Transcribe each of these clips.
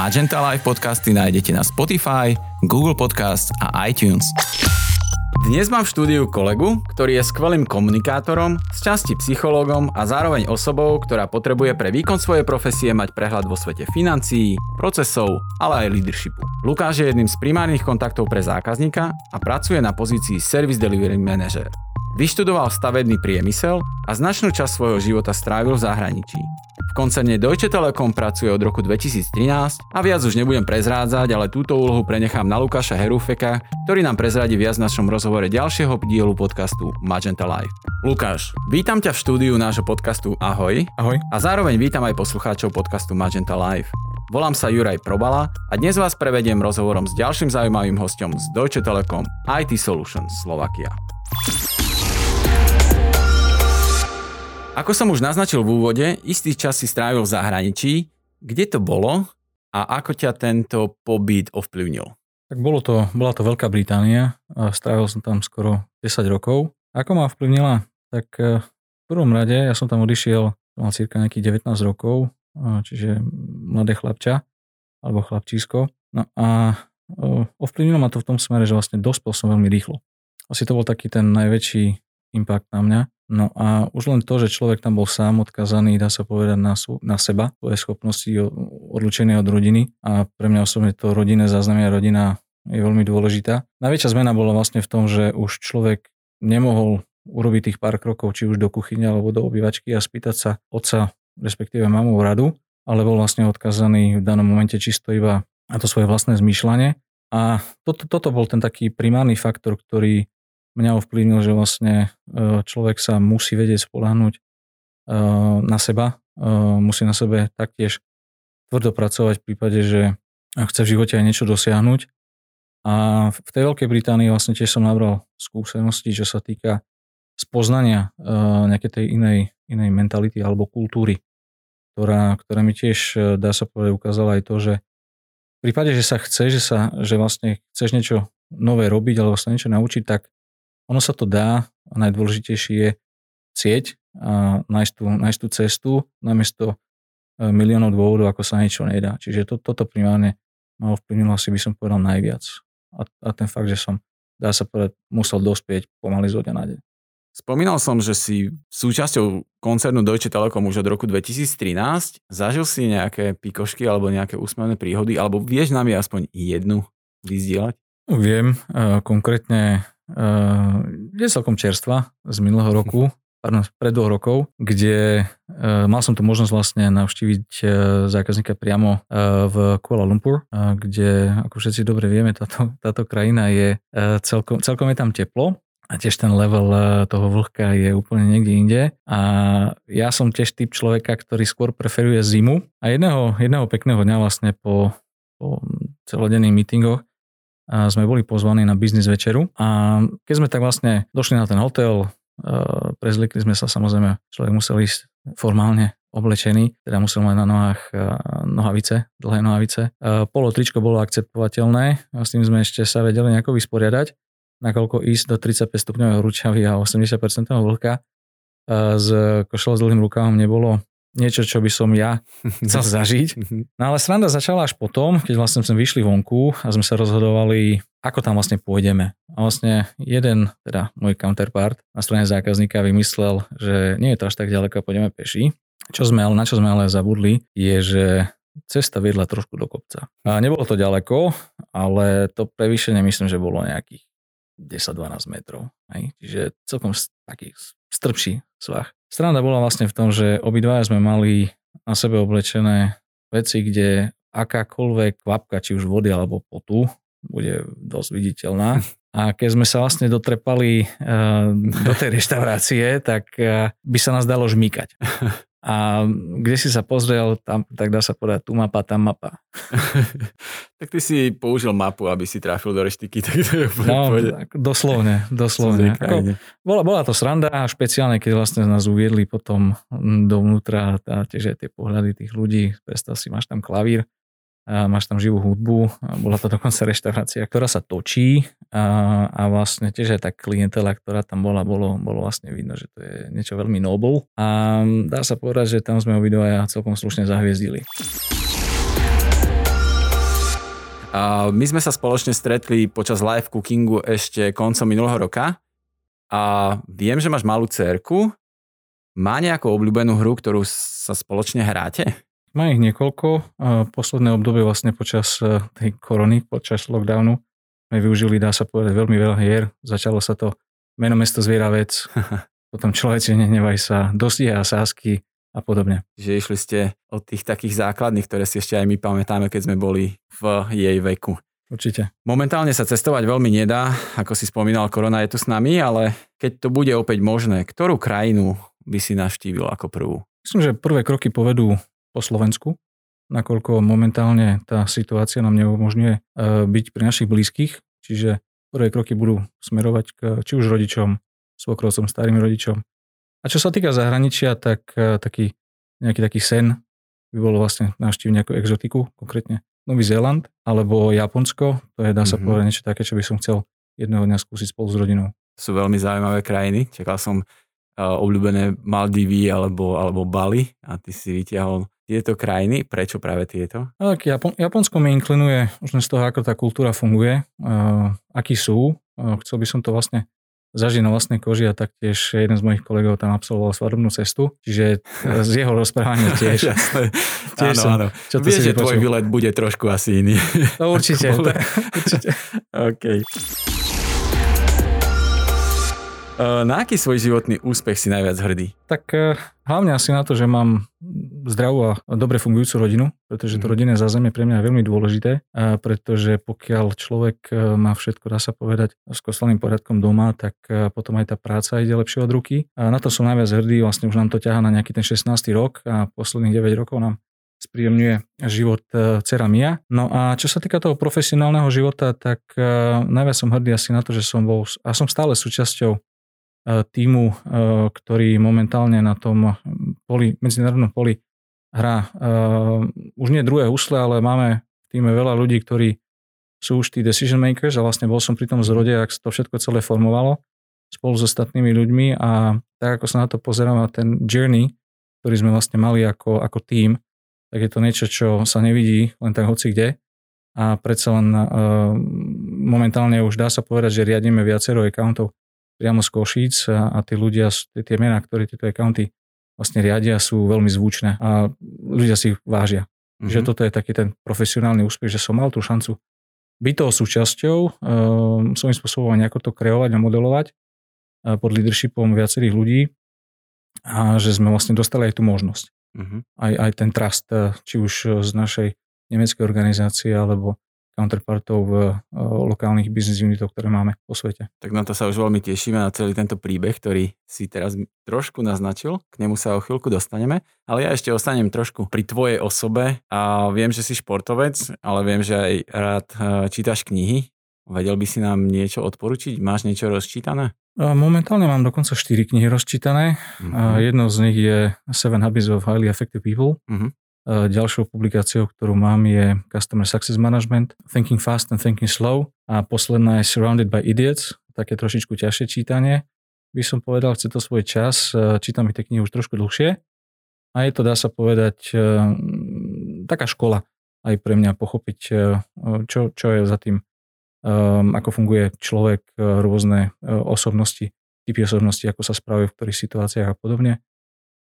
Magenta Live podcasty nájdete na Spotify, Google Podcast a iTunes. Dnes mám v štúdiu kolegu, ktorý je skvelým komunikátorom, z časti psychológom a zároveň osobou, ktorá potrebuje pre výkon svojej profesie mať prehľad vo svete financií, procesov, ale aj leadershipu. Lukáš je jedným z primárnych kontaktov pre zákazníka a pracuje na pozícii Service Delivery Manager. Vyštudoval stavebný priemysel a značnú časť svojho života strávil v zahraničí. V koncerne Deutsche Telekom pracuje od roku 2013 a viac už nebudem prezrádzať, ale túto úlohu prenechám na Lukáša Herúfeka, ktorý nám prezradí viac v našom rozhovore ďalšieho dielu podcastu Magenta Live. Lukáš, vítam ťa v štúdiu nášho podcastu Ahoj. Ahoj. A zároveň vítam aj poslucháčov podcastu Magenta Live. Volám sa Juraj Probala a dnes vás prevediem rozhovorom s ďalším zaujímavým hostom z Deutsche Telekom IT Solutions Slovakia. Ako som už naznačil v úvode, istý čas si strávil v zahraničí. Kde to bolo a ako ťa tento pobyt ovplyvnil? Tak bolo to, bola to Veľká Británia. A strávil som tam skoro 10 rokov. Ako ma ovplyvnila? Tak e, v prvom rade ja som tam odišiel, mal cirka nejakých 19 rokov, čiže mladé chlapča alebo chlapčísko. No a e, ovplyvnilo ma to v tom smere, že vlastne dospel som veľmi rýchlo. Asi to bol taký ten najväčší impact na mňa. No a už len to, že človek tam bol sám odkazaný, dá sa povedať na, na seba, svoje schopnosti odlučené od rodiny a pre mňa osobne to rodinné záznamie rodina je veľmi dôležitá. Najväčšia zmena bola vlastne v tom, že už človek nemohol urobiť tých pár krokov, či už do kuchyne alebo do obývačky a spýtať sa otca, respektíve mamu radu, ale bol vlastne odkazaný v danom momente čisto iba na to svoje vlastné zmýšľanie. A toto, toto bol ten taký primárny faktor, ktorý mňa ovplyvnil, že vlastne e, človek sa musí vedieť spolahnuť e, na seba, e, musí na sebe taktiež tvrdo pracovať v prípade, že chce v živote aj niečo dosiahnuť. A v tej Veľkej Británii vlastne tiež som nabral skúsenosti, čo sa týka spoznania nejakej tej inej, inej mentality alebo kultúry, ktorá, ktorá mi tiež, dá sa povedať, ukázala aj to, že v prípade, že sa chce, že, sa, že vlastne chceš niečo nové robiť alebo sa niečo naučiť, tak ono sa to dá a najdôležitejšie je cieť a nájsť tú, nájsť tú cestu namiesto e, miliónov dôvodov, ako sa niečo nedá. Čiže to, toto primárne ma ovplyvnilo asi by som povedal najviac. A, a ten fakt, že som, dá sa povedať, musel dospieť pomaly z na deň. Spomínal som, že si súčasťou koncernu Deutsche Telekom už od roku 2013. Zažil si nejaké pikošky alebo nejaké úsmevné príhody, alebo vieš nám je aspoň jednu vyzdieľať? Viem, e, konkrétne je celkom čerstva z minulého roku, pardon, pred dvoch rokov, kde mal som tu možnosť vlastne navštíviť zákazníka priamo v Kuala Lumpur, kde, ako všetci dobre vieme, táto, táto krajina je celkom, celkom je tam teplo a tiež ten level toho vlhka je úplne niekde inde. A ja som tiež typ človeka, ktorý skôr preferuje zimu. A jedného, jedného pekného dňa vlastne po, po celodenných meetingoch a sme boli pozvaní na biznis večeru a keď sme tak vlastne došli na ten hotel, prezlikli sme sa samozrejme, človek musel ísť formálne oblečený, teda musel mať na nohách nohavice, dlhé nohavice. Polo tričko bolo akceptovateľné s tým sme ešte sa vedeli nejako vysporiadať, nakoľko ísť do 35 stupňového ručavy a 80% vlhka s košelou s dlhým rukavom nebolo niečo, čo by som ja chcel zažiť. No ale sranda začala až potom, keď vlastne sme vyšli vonku a sme sa rozhodovali, ako tam vlastne pôjdeme. A vlastne jeden, teda môj counterpart na strane zákazníka vymyslel, že nie je to až tak ďaleko, pôjdeme peši. Čo sme, na čo sme ale zabudli, je, že cesta viedla trošku do kopca. A nebolo to ďaleko, ale to prevýšenie myslím, že bolo nejakých 10-12 metrov. Hej? Čiže celkom taký strpší svah. Strana bola vlastne v tom, že obidvaja sme mali na sebe oblečené veci, kde akákoľvek kvapka, či už vody alebo potu, bude dosť viditeľná. A keď sme sa vlastne dotrepali uh, do tej reštaurácie, tak uh, by sa nás dalo žmýkať. A kde si sa pozrel, tam, tak dá sa povedať, tu mapa, tam mapa. tak ty si použil mapu, aby si trafil do reštiky, tak to je no, tak, doslovne, doslovne. Ako, bola, bola to sranda a špeciálne, keď vlastne nás uviedli potom dovnútra a tiež aj tie pohľady tých ľudí, predstav si, máš tam klavír, máš tam živú hudbu, a bola to dokonca reštaurácia, ktorá sa točí a, a vlastne tiež aj tá klientela, ktorá tam bola, bolo, bolo vlastne vidno, že to je niečo veľmi noble a dá sa povedať, že tam sme obidvaja celkom slušne zahviezdili. My sme sa spoločne stretli počas live cookingu ešte koncom minulého roka a viem, že máš malú cerku. Má nejakú obľúbenú hru, ktorú sa spoločne hráte? Má ich niekoľko. Posledné obdobie vlastne počas e, tej korony, počas lockdownu sme využili, dá sa povedať, veľmi veľa hier. Začalo sa to meno mesto zviera vec, potom človeci nehnevaj sa, dosieha sásky, a podobne. Že išli ste od tých takých základných, ktoré si ešte aj my pamätáme, keď sme boli v jej veku. Určite. Momentálne sa cestovať veľmi nedá, ako si spomínal, korona je tu s nami, ale keď to bude opäť možné, ktorú krajinu by si navštívil ako prvú? Myslím, že prvé kroky povedú po Slovensku, nakoľko momentálne tá situácia nám neumožňuje e, byť pri našich blízkych, čiže prvé kroky budú smerovať k či už rodičom, svokrovcom, starým rodičom, a čo sa týka zahraničia, tak e, taký, nejaký taký sen by bolo vlastne navštíviť nejakú exotiku, konkrétne Nový Zéland alebo Japonsko. To je, dá sa mm-hmm. povedať, niečo také, čo by som chcel jedného dňa skúsiť spolu s rodinou. Sú veľmi zaujímavé krajiny. Čakal som uh, obľúbené Maldivy alebo, alebo Bali a ty si vytiahol tieto krajiny. Prečo práve tieto? Tak Japon, Japonsko mi inklinuje už z toho, ako tá kultúra funguje, uh, akí sú. Uh, chcel by som to vlastne zažil na vlastnej koži a taktiež jeden z mojich kolegov tam absolvoval svadobnú cestu, čiže z jeho rozprávania tiež. tiež áno, som, áno. Čo Vieš, že tvoj výlet bude trošku asi iný. No určite. určite. OK. Eh, na aký svoj životný úspech si najviac hrdý? Tak eh, hlavne asi na to, že mám zdravú a dobre fungujúcu rodinu, pretože to mhm. rodinné zázemie pre mňa je veľmi dôležité, pretože pokiaľ človek eh, má všetko, dá sa povedať, s kostelným poriadkom doma, tak potom aj tá práca ide lepšie od ruky. A na to som najviac hrdý, vlastne už nám to ťaha na nejaký ten 16. rok a posledných 9 rokov nám spríjemňuje život dcera Mia. No a čo sa týka toho profesionálneho života, tak najviac som hrdý asi na to, že som bol a som stále súčasťou týmu, e, ktorý momentálne na tom poli, medzinárodnom poli hrá. E, už nie druhé husle, ale máme v týme veľa ľudí, ktorí sú už tí decision makers a vlastne bol som pri tom zrode, ak to všetko celé formovalo spolu s ostatnými ľuďmi. A tak ako sa na to pozerám a ten journey, ktorý sme vlastne mali ako, ako tým, tak je to niečo, čo sa nevidí len tak hoci kde. A predsa len uh, momentálne už dá sa povedať, že riadíme viacero accountov priamo z Košíc a, a tí ľudia, tie mená, ktoré tieto accounty vlastne riadia, sú veľmi zvučné a ľudia si ich vážia. Mm-hmm. Že toto je taký ten profesionálny úspech, že som mal tú šancu byť toho súčasťou, um, svojím spôsobom nejako to kreovať a modelovať uh, pod leadershipom viacerých ľudí a že sme vlastne dostali aj tú možnosť. Mm-hmm. Aj, aj ten trust, uh, či už z našej nemeckej organizácie alebo counterpartov v eh, lokálnych business unitoch, ktoré máme po svete. Tak na to sa už veľmi tešíme na celý tento príbeh, ktorý si teraz trošku naznačil. K nemu sa o chvíľku dostaneme, ale ja ešte ostanem trošku pri tvojej osobe a viem, že si športovec, ale viem, že aj rád eh, čítaš knihy. Vedel by si nám niečo odporučiť? Máš niečo rozčítané? Momentálne mám dokonca 4 knihy rozčítané. Uh-huh. Jednou z nich je Seven Habits of Highly Effective People. Uh-huh. E, ďalšou publikáciou, ktorú mám, je Customer Success Management, Thinking Fast and Thinking Slow a posledná je Surrounded by Idiots, také trošičku ťažšie čítanie. By som povedal, chce to svoj čas, e, čítam tie knihy už trošku dlhšie a je to, dá sa povedať, e, taká škola aj pre mňa pochopiť, čo, čo je za tým, ako funguje človek, rôzne osobnosti, typy osobnosti, ako sa správajú v ktorých situáciách a podobne.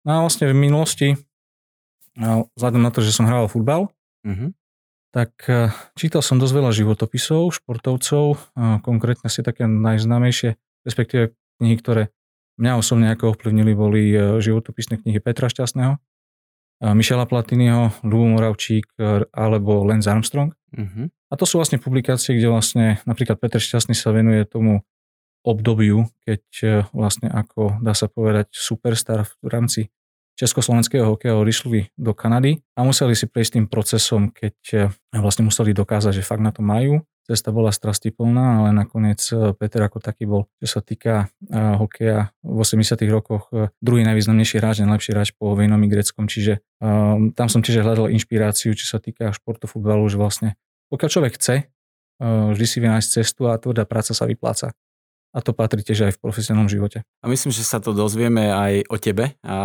No a vlastne v minulosti vzhľadom na to, že som hral futbal, uh-huh. tak e, čítal som dosť veľa životopisov, športovcov, konkrétne si také najznámejšie, respektíve knihy, ktoré mňa osobne ako ovplyvnili, boli e, životopisné knihy Petra Šťastného, Mišela Platinyho, Lubo Moravčík e, alebo Lance Armstrong. Uh-huh. A to sú vlastne publikácie, kde vlastne napríklad Peter Šťastný sa venuje tomu obdobiu, keď vlastne ako dá sa povedať superstar v rámci československého hokeja odišli do Kanady a museli si prejsť tým procesom, keď eh, vlastne museli dokázať, že fakt na to majú. Cesta bola strastiplná, ale nakoniec eh, Peter ako taký bol, čo sa týka uh, hokeja v 80 rokoch uh, druhý najvýznamnejší hráč, najlepší hráč po vejnom i greckom, čiže uh, tam som tiež hľadal inšpiráciu, čo sa týka športu, futbalu, že vlastne pokiaľ človek chce, vždy si vynájsť cestu a tvrdá práca sa vypláca a to patrí tiež aj v profesionálnom živote. A myslím, že sa to dozvieme aj o tebe a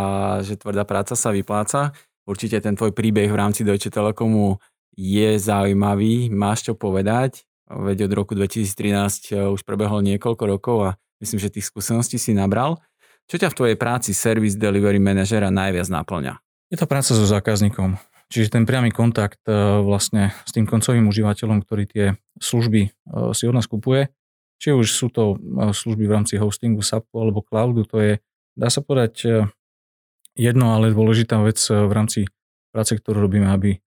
že tvrdá práca sa vypláca. Určite ten tvoj príbeh v rámci Deutsche Telekomu je zaujímavý, máš čo povedať, veď od roku 2013 eh, už prebehlo niekoľko rokov a myslím, že tých skúseností si nabral. Čo ťa v tvojej práci Service Delivery Manažera najviac naplňa? Je to práca so zákazníkom. Čiže ten priamy kontakt eh, vlastne s tým koncovým užívateľom, ktorý tie služby eh, si od nás kupuje, či už sú to služby v rámci hostingu, SAPu alebo cloudu, to je, dá sa povedať, jedno, ale dôležitá vec v rámci práce, ktorú robíme, aby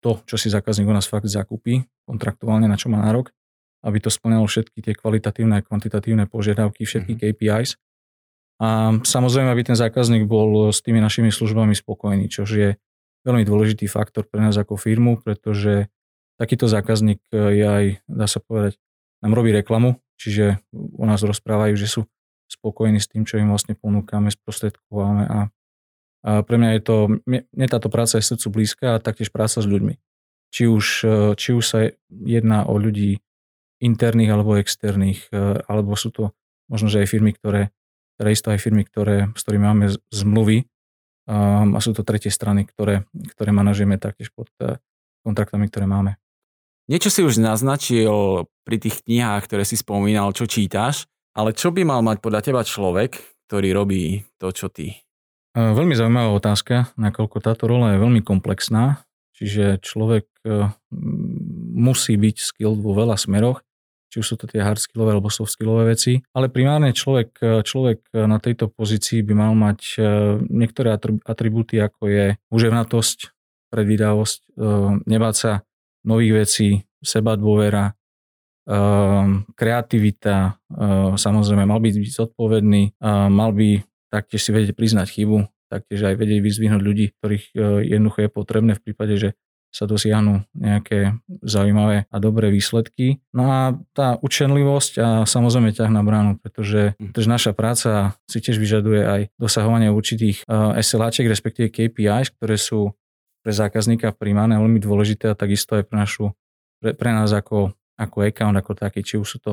to, čo si zákazník u nás fakt zakúpi, kontraktuálne, na čo má nárok, aby to splňalo všetky tie kvalitatívne a kvantitatívne požiadavky, všetky mm-hmm. KPIs. A samozrejme, aby ten zákazník bol s tými našimi službami spokojný, čo je veľmi dôležitý faktor pre nás ako firmu, pretože takýto zákazník je aj, dá sa povedať, nám robí reklamu, čiže u nás rozprávajú, že sú spokojní s tým, čo im vlastne ponúkame, sprostredkováme a a pre mňa je to, mne táto práca je srdcu blízka a taktiež práca s ľuďmi. Či už, e, či už sa jedná o ľudí interných alebo externých, e, alebo sú to možno, že aj firmy, ktoré, ktoré isto aj firmy, ktoré, s ktorými máme zmluvy a sú to tretie strany, ktoré, ktoré manažujeme taktiež pod e, kontraktami, ktoré máme. Niečo si už naznačil pri tých knihách, ktoré si spomínal, čo čítaš, ale čo by mal mať podľa teba človek, ktorý robí to, čo ty? Veľmi zaujímavá otázka, nakoľko táto rola je veľmi komplexná, čiže človek e, musí byť skilled vo veľa smeroch, či už sú to tie hard skillové alebo soft skillové veci, ale primárne človek, e, človek na tejto pozícii by mal mať e, niektoré atribúty, ako je uževnatosť, predvídavosť, nebáť sa nových vecí, seba dôvera, kreativita, samozrejme mal byť zodpovedný, mal by taktiež si vedieť priznať chybu, taktiež aj vedieť vyzvihnúť ľudí, ktorých jednoducho je potrebné v prípade, že sa dosiahnu nejaké zaujímavé a dobré výsledky. No a tá učenlivosť a samozrejme ťah na bránu, pretože, hm. pretože naša práca si tiež vyžaduje aj dosahovanie určitých SLAčiek, respektíve KPIs, ktoré sú pre zákazníka primárne veľmi dôležité a takisto aj pre, našu, pre, pre nás ako, ako account, ako taký, či už sú to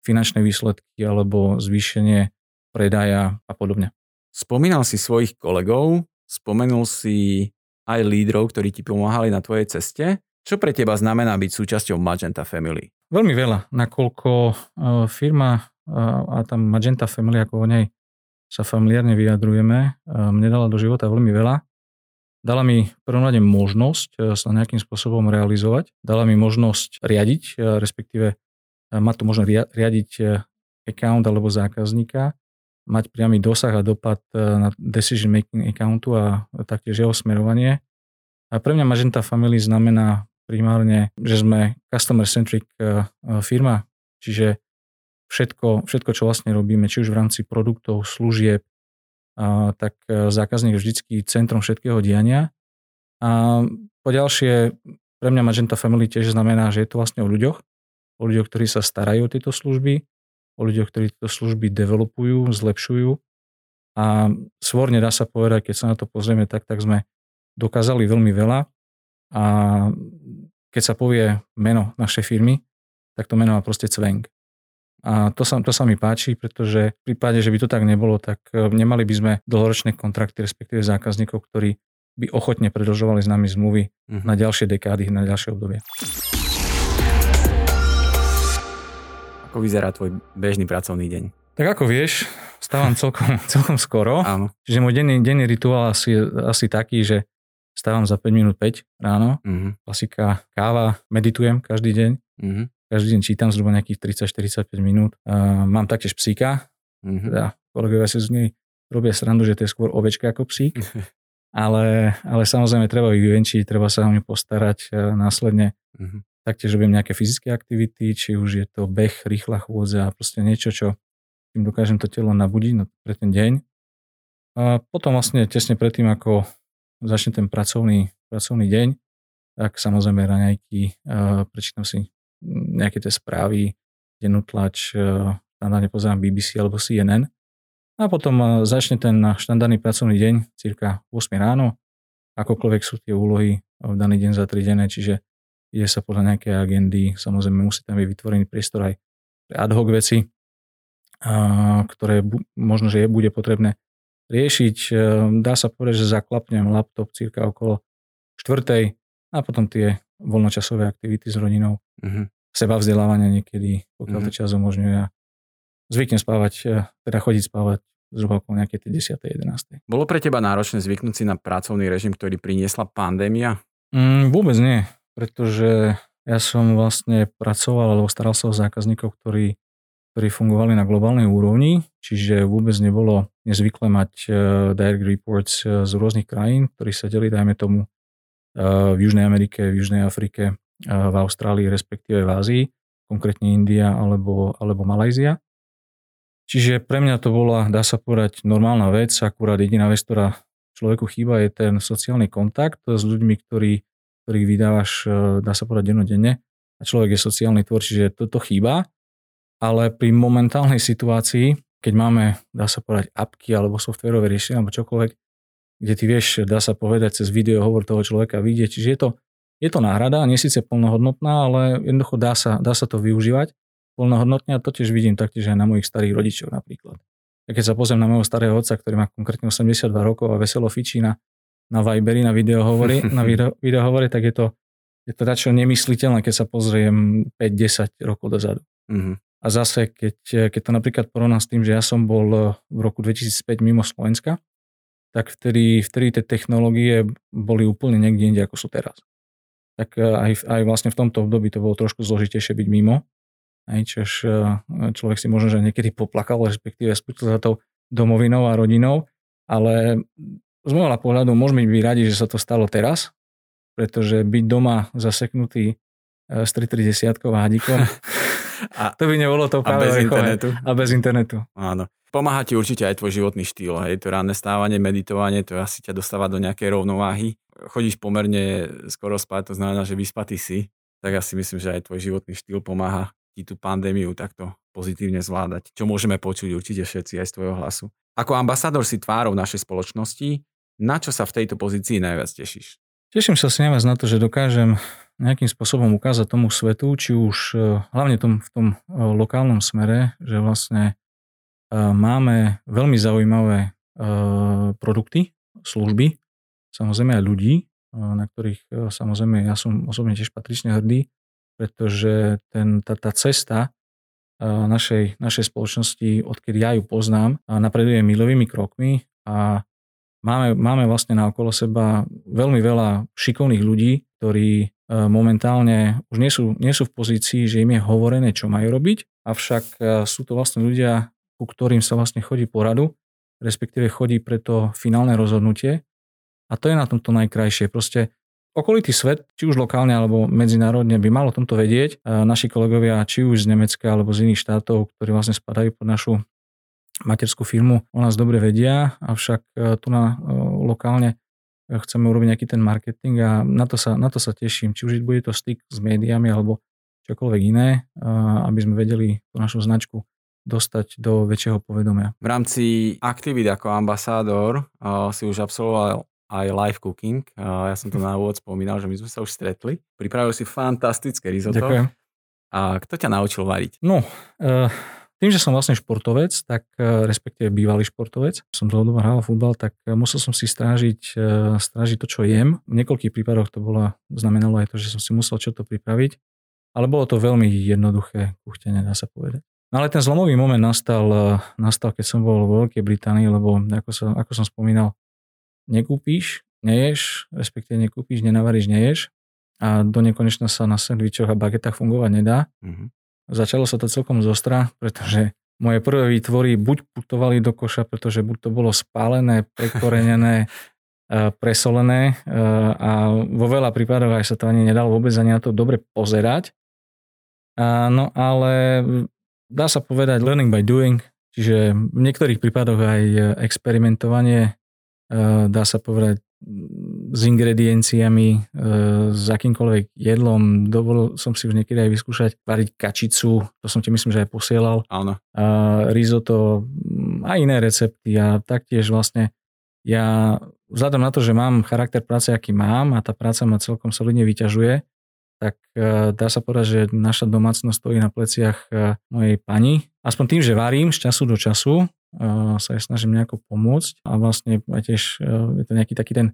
finančné výsledky alebo zvýšenie predaja a podobne. Spomínal si svojich kolegov, spomenul si aj lídrov, ktorí ti pomáhali na tvojej ceste. Čo pre teba znamená byť súčasťou Magenta Family? Veľmi veľa, nakoľko e, firma e, a tam Magenta Family, ako o nej sa familiárne vyjadrujeme, e, mne dala do života veľmi veľa. Dala mi prvom rade možnosť sa nejakým spôsobom realizovať. Dala mi možnosť riadiť, respektíve má to možno riadiť account alebo zákazníka mať priamy dosah a dopad e, na decision making accountu a taktiež jeho smerovanie. A pre mňa Magenta Family znamená primárne, že sme customer centric e, e, firma, čiže všetko, všetko, čo vlastne robíme, či už v rámci produktov, služieb, tak zákazník je vždycky centrom všetkého diania. A po ďalšie, pre mňa Magenta Family tiež znamená, že je to vlastne o ľuďoch, o ľuďoch, ktorí sa starajú o tieto služby, o ľuďoch, ktorí tieto služby developujú, zlepšujú. A svorne dá sa povedať, keď sa na to pozrieme, tak, tak sme dokázali veľmi veľa. A keď sa povie meno našej firmy, tak to meno má proste cvenk. A to sa, to sa mi páči, pretože v prípade, že by to tak nebolo, tak e, nemali by sme dlhoročné kontrakty, respektíve zákazníkov, ktorí by ochotne predlžovali s nami zmluvy mm-hmm. na ďalšie dekády, na ďalšie obdobie. Ako vyzerá tvoj bežný pracovný deň? Tak ako vieš, stávam celkom, celkom skoro. Áno. Čiže môj denný, denný rituál asi, asi taký, že stávam za 5 minút 5 ráno, mm-hmm. klasika káva, meditujem každý deň. Mm-hmm. Každý deň čítam zhruba nejakých 30-45 minút. Uh, mám taktiež psíka. Mm-hmm. Teda kolegovia si z nej robia srandu, že to je skôr ovečka ako psík. ale, ale samozrejme treba ich vyvenčiť, treba sa o ňu postarať uh, následne. Mm-hmm. Taktiež robím nejaké fyzické aktivity, či už je to beh, rýchla chôdza, proste niečo, čo tým dokážem to telo nabudiť pre ten deň. A potom vlastne tesne predtým, ako začne ten pracovný, pracovný deň, tak samozrejme raňajky, prečítam si nejaké tie správy, dennú tlač, štandardne pozerám BBC alebo CNN. A potom začne ten štandardný pracovný deň, cirka 8 ráno, akokoľvek sú tie úlohy v daný deň zatridené, čiže ide sa podľa nejakej agendy, samozrejme musí tam byť vytvorený priestor aj pre ad hoc veci, ktoré možno, že je, bude potrebné riešiť. Dá sa povedať, že zaklapnem laptop cirka okolo štvrtej a potom tie voľnočasové aktivity s rodinou, uh-huh. Seba vzdelávania niekedy, pokiaľ uh-huh. to čas umožňuje. Zvyknem spávať, teda chodiť spávať zhruba okolo nejaké 10. 11. Bolo pre teba náročné zvyknúť si na pracovný režim, ktorý priniesla pandémia? Mm, vôbec nie, pretože ja som vlastne pracoval alebo staral sa o zákazníkov, ktorí, ktorí fungovali na globálnej úrovni, čiže vôbec nebolo nezvykle mať uh, direct reports uh, z rôznych krajín, ktorí sa deli, dajme tomu, uh, v Južnej Amerike, v Južnej Afrike, v Austrálii, respektíve v Ázii, konkrétne India alebo, alebo Malajzia. Čiže pre mňa to bola, dá sa povedať, normálna vec, akurát jediná vec, ktorá človeku chýba, je ten sociálny kontakt s ľuďmi, ktorý, ktorých vydávaš, e, dá sa povedať, dennodenne. A človek je sociálny tvor, čiže toto chýba. Ale pri momentálnej situácii, keď máme, dá sa povedať, apky alebo softverové riešenia alebo čokoľvek, kde ty vieš, dá sa povedať, cez video hovor toho človeka vidieť. Čiže je to, je to náhrada, nie síce plnohodnotná, ale jednoducho dá sa, dá sa to využívať plnohodnotne a to tiež vidím taktiež aj na mojich starých rodičov napríklad. Ja keď sa pozriem na môjho starého otca, ktorý má konkrétne 82 rokov a veselo fičí na, na Viberi, na videohovory, na video, videohovory, tak je to, je to dačo nemysliteľné, keď sa pozriem 5-10 rokov dozadu. Mm-hmm. A zase, keď, keď to napríklad porovnám s tým, že ja som bol v roku 2005 mimo Slovenska, tak vtedy, vtedy tie technológie boli úplne niekde inde, ako sú teraz. Tak aj, aj vlastne v tomto období to bolo trošku zložitejšie byť mimo. Aj, čož e, človek si možno, že niekedy poplakal, respektíve spúšťal za tou domovinou a rodinou, ale z môjho pohľadu môžeme byť radi, že sa to stalo teraz, pretože byť doma zaseknutý e, s 330 a hadikom, a, to by nebolo to práve. A bez internetu. A bez internetu. Áno. Pomáha ti určite aj tvoj životný štýl, hej, to ranné stávanie, meditovanie, to asi ťa dostáva do nejakej rovnováhy. Chodíš pomerne skoro spať, to znamená, že vyspatý si, tak ja si myslím, že aj tvoj životný štýl pomáha ti tú pandémiu takto pozitívne zvládať, čo môžeme počuť určite všetci aj z tvojho hlasu. Ako ambasádor si tvárou našej spoločnosti, na čo sa v tejto pozícii najviac tešíš? Teším sa si najviac na to, že dokážem nejakým spôsobom ukázať tomu svetu, či už e, hlavne tom, v tom e, lokálnom smere, že vlastne e, máme veľmi zaujímavé produkty, služby, samozrejme aj ľudí, na ktorých samozrejme ja som osobne tiež patrične hrdý, pretože ten, tá, tá cesta našej, našej spoločnosti, odkedy ja ju poznám, napreduje milovými krokmi a máme, máme vlastne na okolo seba veľmi veľa šikovných ľudí, ktorí momentálne už nie sú, nie sú v pozícii, že im je hovorené, čo majú robiť, avšak sú to vlastne ľudia, ku ktorým sa vlastne chodí poradu, respektíve chodí pre to finálne rozhodnutie. A to je na tomto najkrajšie. Proste Okolitý svet, či už lokálne alebo medzinárodne, by malo tomto vedieť. Naši kolegovia, či už z Nemecka alebo z iných štátov, ktorí vlastne spadajú pod našu materskú firmu, o nás dobre vedia, avšak e, tu na e, lokálne e, chceme urobiť nejaký ten marketing a na to sa, na to sa teším. Či už bude to styk s médiami alebo čokoľvek iné, aby sme vedeli tú našu značku dostať do väčšieho povedomia. V rámci aktivít ako ambasádor si už absolvoval aj live cooking. Ja som to na úvod spomínal, že my sme sa už stretli. Pripravil si fantastické risotto. Ďakujem. A kto ťa naučil variť? No, uh, tým, že som vlastne športovec, tak uh, respektíve bývalý športovec, som dlhodobo hral futbal, tak uh, musel som si strážiť, strážiť to, čo jem. V niekoľkých prípadoch to bolo, znamenalo aj to, že som si musel čo to pripraviť, ale bolo to veľmi jednoduché kuchtenie, dá sa povedať. No ale ten zlomový moment nastal, nastal, keď som bol vo Veľkej Británii, lebo ako, sa, ako som spomínal, nekúpíš, neješ, respektíve nekúpíš, nenavaríš, neješ a do nekonečna sa na sandvičoch a bagetách fungovať nedá. Mm-hmm. Začalo sa to celkom zostra, pretože moje prvé výtvory buď putovali do koša, pretože buď to bolo spálené, prekorenené, e, presolené e, a vo veľa prípadoch aj sa to ani nedalo vôbec ani na to dobre pozerať. No ale dá sa povedať learning by doing, čiže v niektorých prípadoch aj experimentovanie dá sa povedať, s ingredienciami, eh, s akýmkoľvek jedlom. Dovolil som si už niekedy aj vyskúšať variť kačicu, to som ti myslím, že aj posielal. Áno. A risotto mm, a iné recepty a taktiež vlastne ja vzhľadom na to, že mám charakter práce, aký mám a tá práca ma celkom solidne vyťažuje, tak eh, dá sa povedať, že naša domácnosť stojí na pleciach mojej pani. Aspoň tým, že varím z času do času, sa aj snažím nejako pomôcť a vlastne aj tiež je to nejaký taký ten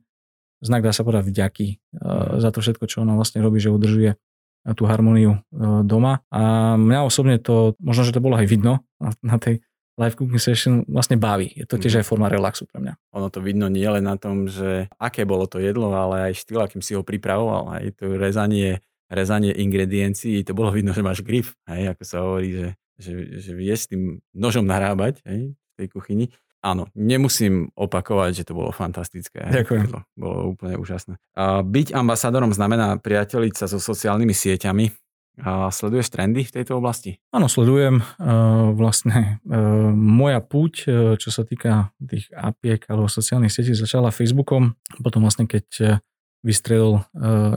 znak, dá sa povedať, vďaky za to všetko, čo ona vlastne robí, že udržuje tú harmóniu doma. A mňa osobne to, možno, že to bolo aj vidno na tej live cooking session vlastne baví. Je to tiež mhm. aj forma relaxu pre mňa. Ono to vidno nie len na tom, že aké bolo to jedlo, ale aj štýl, akým si ho pripravoval. Aj to rezanie, rezanie ingrediencií, to bolo vidno, že máš grif, hej, ako sa hovorí, že, že, že vieš s tým nožom narábať hej, tej kuchyni. Áno, nemusím opakovať, že to bolo fantastické. Ďakujem. To bolo úplne úžasné. A byť ambasádorom znamená priateliť sa so sociálnymi sieťami. A sleduješ trendy v tejto oblasti? Áno, sledujem. Uh, vlastne uh, moja púť, uh, čo sa týka tých apiek alebo sociálnych sietí, začala Facebookom. Potom vlastne, keď vystrelil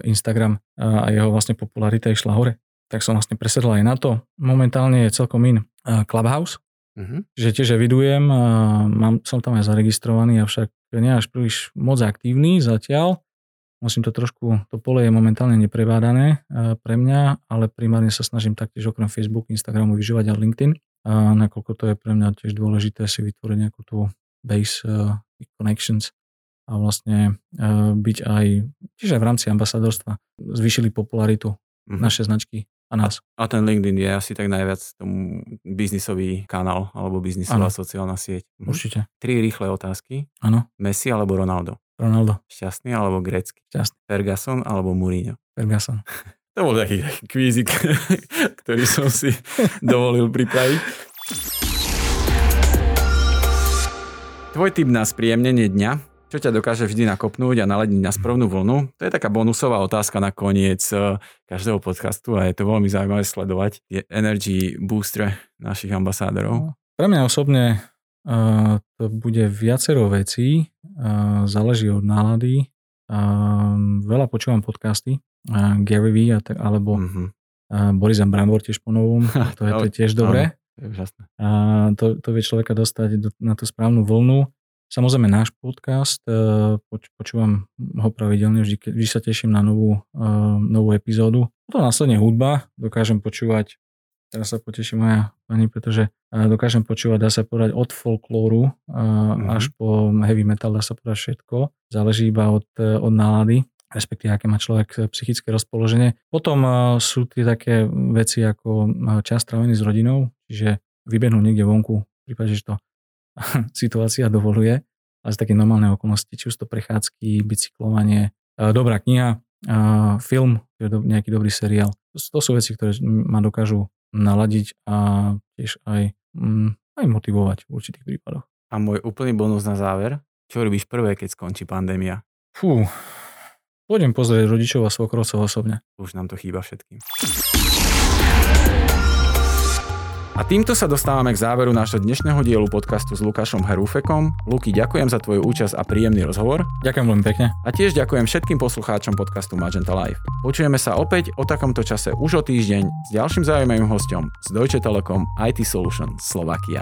Instagram a jeho vlastne popularita išla hore, tak som vlastne presedol aj na to. Momentálne je celkom in Clubhouse, Uh-huh. Čiže tiež evidujem, mám, som tam aj zaregistrovaný, avšak nie až príliš moc aktívny zatiaľ. Musím to trošku, to pole je momentálne neprebádané pre mňa, ale primárne sa snažím taktiež okrem Facebook, Instagramu vyžívať aj LinkedIn, a nakoľko to je pre mňa tiež dôležité si vytvoriť nejakú tú base uh, connections a vlastne uh, byť aj, tiež aj v rámci ambasadorstva, zvýšili popularitu uh-huh. našej značky a nás. A, a ten LinkedIn je asi tak najviac tomu biznisový kanál alebo biznisová ano. sociálna sieť. Mhm. Určite. Tri rýchle otázky. Áno. Messi alebo Ronaldo? Ronaldo. Šťastný alebo grecký? Šťastný. Ferguson alebo Mourinho? Ferguson. To bol taký kvízik, ktorý som si dovolil pripraviť. Tvoj tip na spríjemnenie dňa, čo ťa dokáže vždy nakopnúť a naladiť na správnu vlnu, to je taká bonusová otázka na koniec eh, každého podcastu a je to veľmi zaujímavé sledovať. Je energy booster našich ambasádorov. No, pre mňa osobne uh, to bude viacero vecí, uh, záleží od nálady. Uh, veľa počúvam podcasty, uh, Gary Vee alebo mm-hmm. uh, Boris Brambor tiež po novom, to je, to je tiež dobré. To je úžasné. A to, to vie človeka dostať do, na tú správnu vlnu. Samozrejme náš podcast, poč, počúvam ho pravidelne, vždy, vždy sa teším na novú, uh, novú epizódu. Potom následne hudba, dokážem počúvať Teraz sa poteším moja pani, pretože dokážem počúvať, dá sa povedať, od folklóru mm-hmm. až po heavy metal, dá sa povedať všetko. Záleží iba od, od nálady, respektíve aké má človek psychické rozpoloženie. Potom sú tie také veci ako čas strávený s rodinou, čiže vybehnúť niekde vonku, v prípade, že to situácia dovoluje, ale z také normálne okolnosti, či už to prechádzky, bicyklovanie, dobrá kniha, film, nejaký dobrý seriál. To sú veci, ktoré ma dokážu naladiť a tiež aj, mm, aj motivovať v určitých prípadoch. A môj úplný bonus na záver, čo robíš prvé, keď skončí pandémia? Fú, pôjdem pozrieť rodičov a svokrovcov osobne. Už nám to chýba všetkým. A týmto sa dostávame k záveru nášho dnešného dielu podcastu s Lukášom Herúfekom. Luky, ďakujem za tvoju účasť a príjemný rozhovor. Ďakujem veľmi pekne. A tiež ďakujem všetkým poslucháčom podcastu Magenta Live. Počujeme sa opäť o takomto čase už o týždeň s ďalším zaujímavým hostom z Deutsche Telekom IT Solution Slovakia.